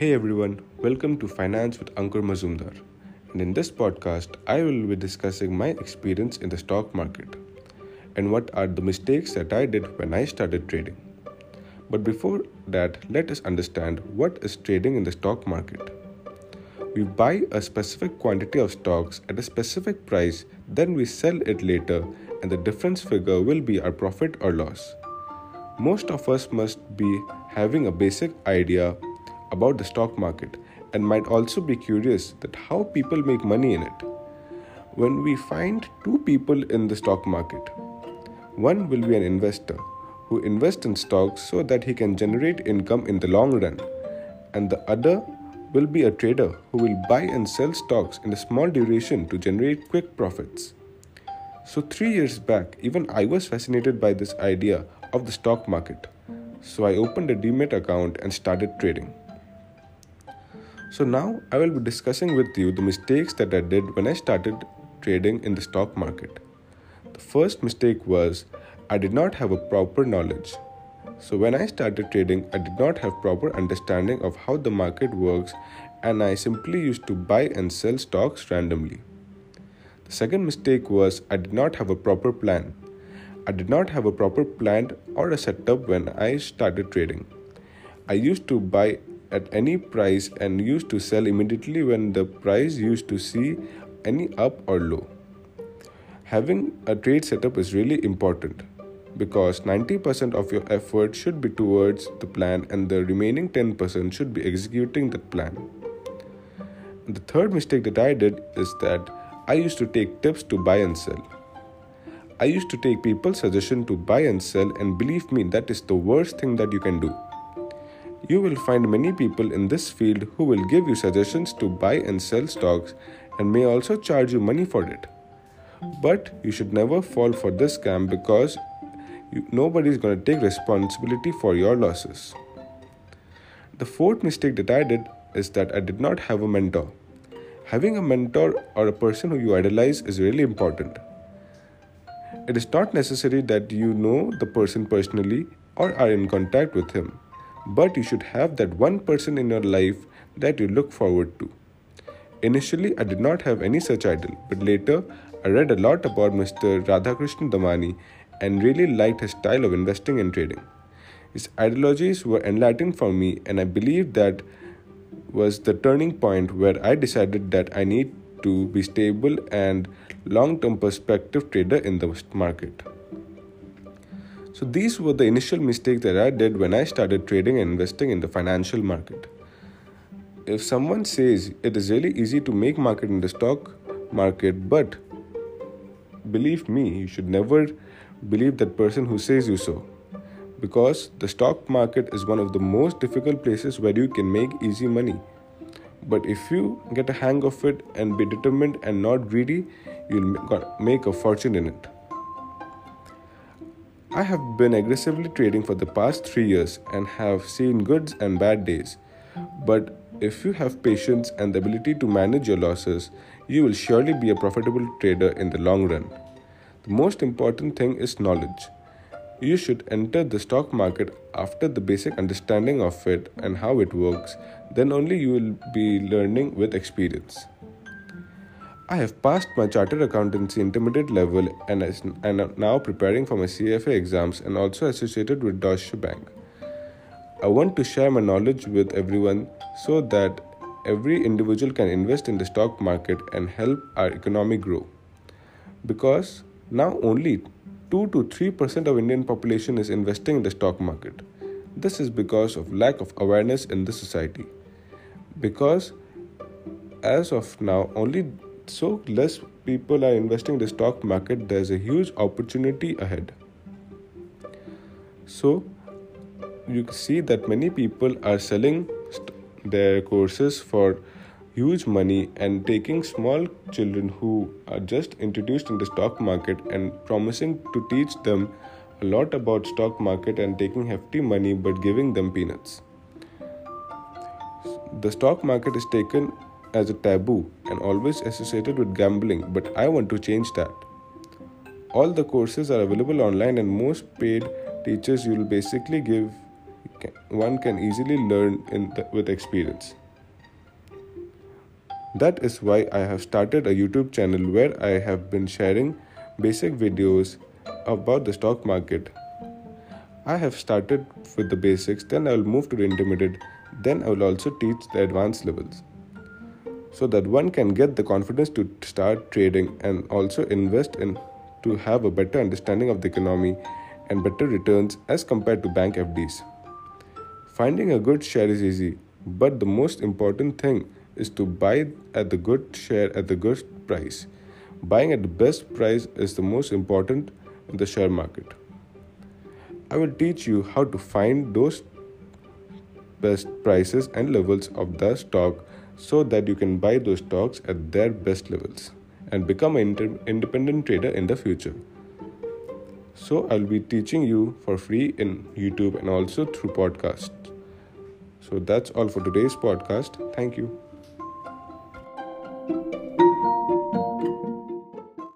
Hey everyone, welcome to Finance with Ankur Mazumdar. And in this podcast, I will be discussing my experience in the stock market and what are the mistakes that I did when I started trading. But before that, let us understand what is trading in the stock market. We buy a specific quantity of stocks at a specific price, then we sell it later, and the difference figure will be our profit or loss. Most of us must be having a basic idea about the stock market and might also be curious that how people make money in it. When we find two people in the stock market, one will be an investor who invests in stocks so that he can generate income in the long run, and the other will be a trader who will buy and sell stocks in a small duration to generate quick profits. So, three years back, even I was fascinated by this idea of the stock market. So, I opened a Demat account and started trading. So, now I will be discussing with you the mistakes that I did when I started trading in the stock market. The first mistake was I did not have a proper knowledge. So, when I started trading, I did not have proper understanding of how the market works and I simply used to buy and sell stocks randomly. The second mistake was I did not have a proper plan. I did not have a proper plan or a setup when I started trading. I used to buy at any price and used to sell immediately when the price used to see any up or low. Having a trade setup is really important because 90% of your effort should be towards the plan and the remaining 10% should be executing that plan. The third mistake that I did is that I used to take tips to buy and sell. I used to take people's suggestion to buy and sell and believe me that is the worst thing that you can do. You will find many people in this field who will give you suggestions to buy and sell stocks and may also charge you money for it. But you should never fall for this scam because you, nobody is going to take responsibility for your losses. The fourth mistake that I did is that I did not have a mentor. Having a mentor or a person who you idolize is really important. It is not necessary that you know the person personally or are in contact with him but you should have that one person in your life that you look forward to. Initially, I did not have any such idol, but later I read a lot about Mr. Radhakrishnan Damani and really liked his style of investing and trading. His ideologies were enlightening for me, and I believe that was the turning point where I decided that I need to be stable and long term perspective trader in the market. So these were the initial mistakes that I did when I started trading and investing in the financial market. If someone says it is really easy to make market in the stock market, but believe me, you should never believe that person who says you so. Because the stock market is one of the most difficult places where you can make easy money. But if you get a hang of it and be determined and not greedy, you'll make a fortune in it. I have been aggressively trading for the past three years and have seen good and bad days. But if you have patience and the ability to manage your losses, you will surely be a profitable trader in the long run. The most important thing is knowledge. You should enter the stock market after the basic understanding of it and how it works, then only you will be learning with experience. I have passed my chartered accountancy intermediate level and am now preparing for my CFA exams and also associated with Deutsche Bank. I want to share my knowledge with everyone so that every individual can invest in the stock market and help our economy grow. Because now only 2 to 3% of Indian population is investing in the stock market. This is because of lack of awareness in the society. Because as of now only so less people are investing in the stock market there's a huge opportunity ahead. So you see that many people are selling st- their courses for huge money and taking small children who are just introduced in the stock market and promising to teach them a lot about stock market and taking hefty money but giving them peanuts. The stock market is taken as a taboo and always associated with gambling, but I want to change that. All the courses are available online, and most paid teachers you will basically give one can easily learn the, with experience. That is why I have started a YouTube channel where I have been sharing basic videos about the stock market. I have started with the basics, then I will move to the intermediate, then I will also teach the advanced levels so that one can get the confidence to start trading and also invest in to have a better understanding of the economy and better returns as compared to bank FDs. Finding a good share is easy, but the most important thing is to buy at the good share at the good price. Buying at the best price is the most important in the share market. I will teach you how to find those best prices and levels of the stock so that you can buy those stocks at their best levels and become an inter- independent trader in the future. So, I'll be teaching you for free in YouTube and also through podcasts. So, that's all for today's podcast. Thank you.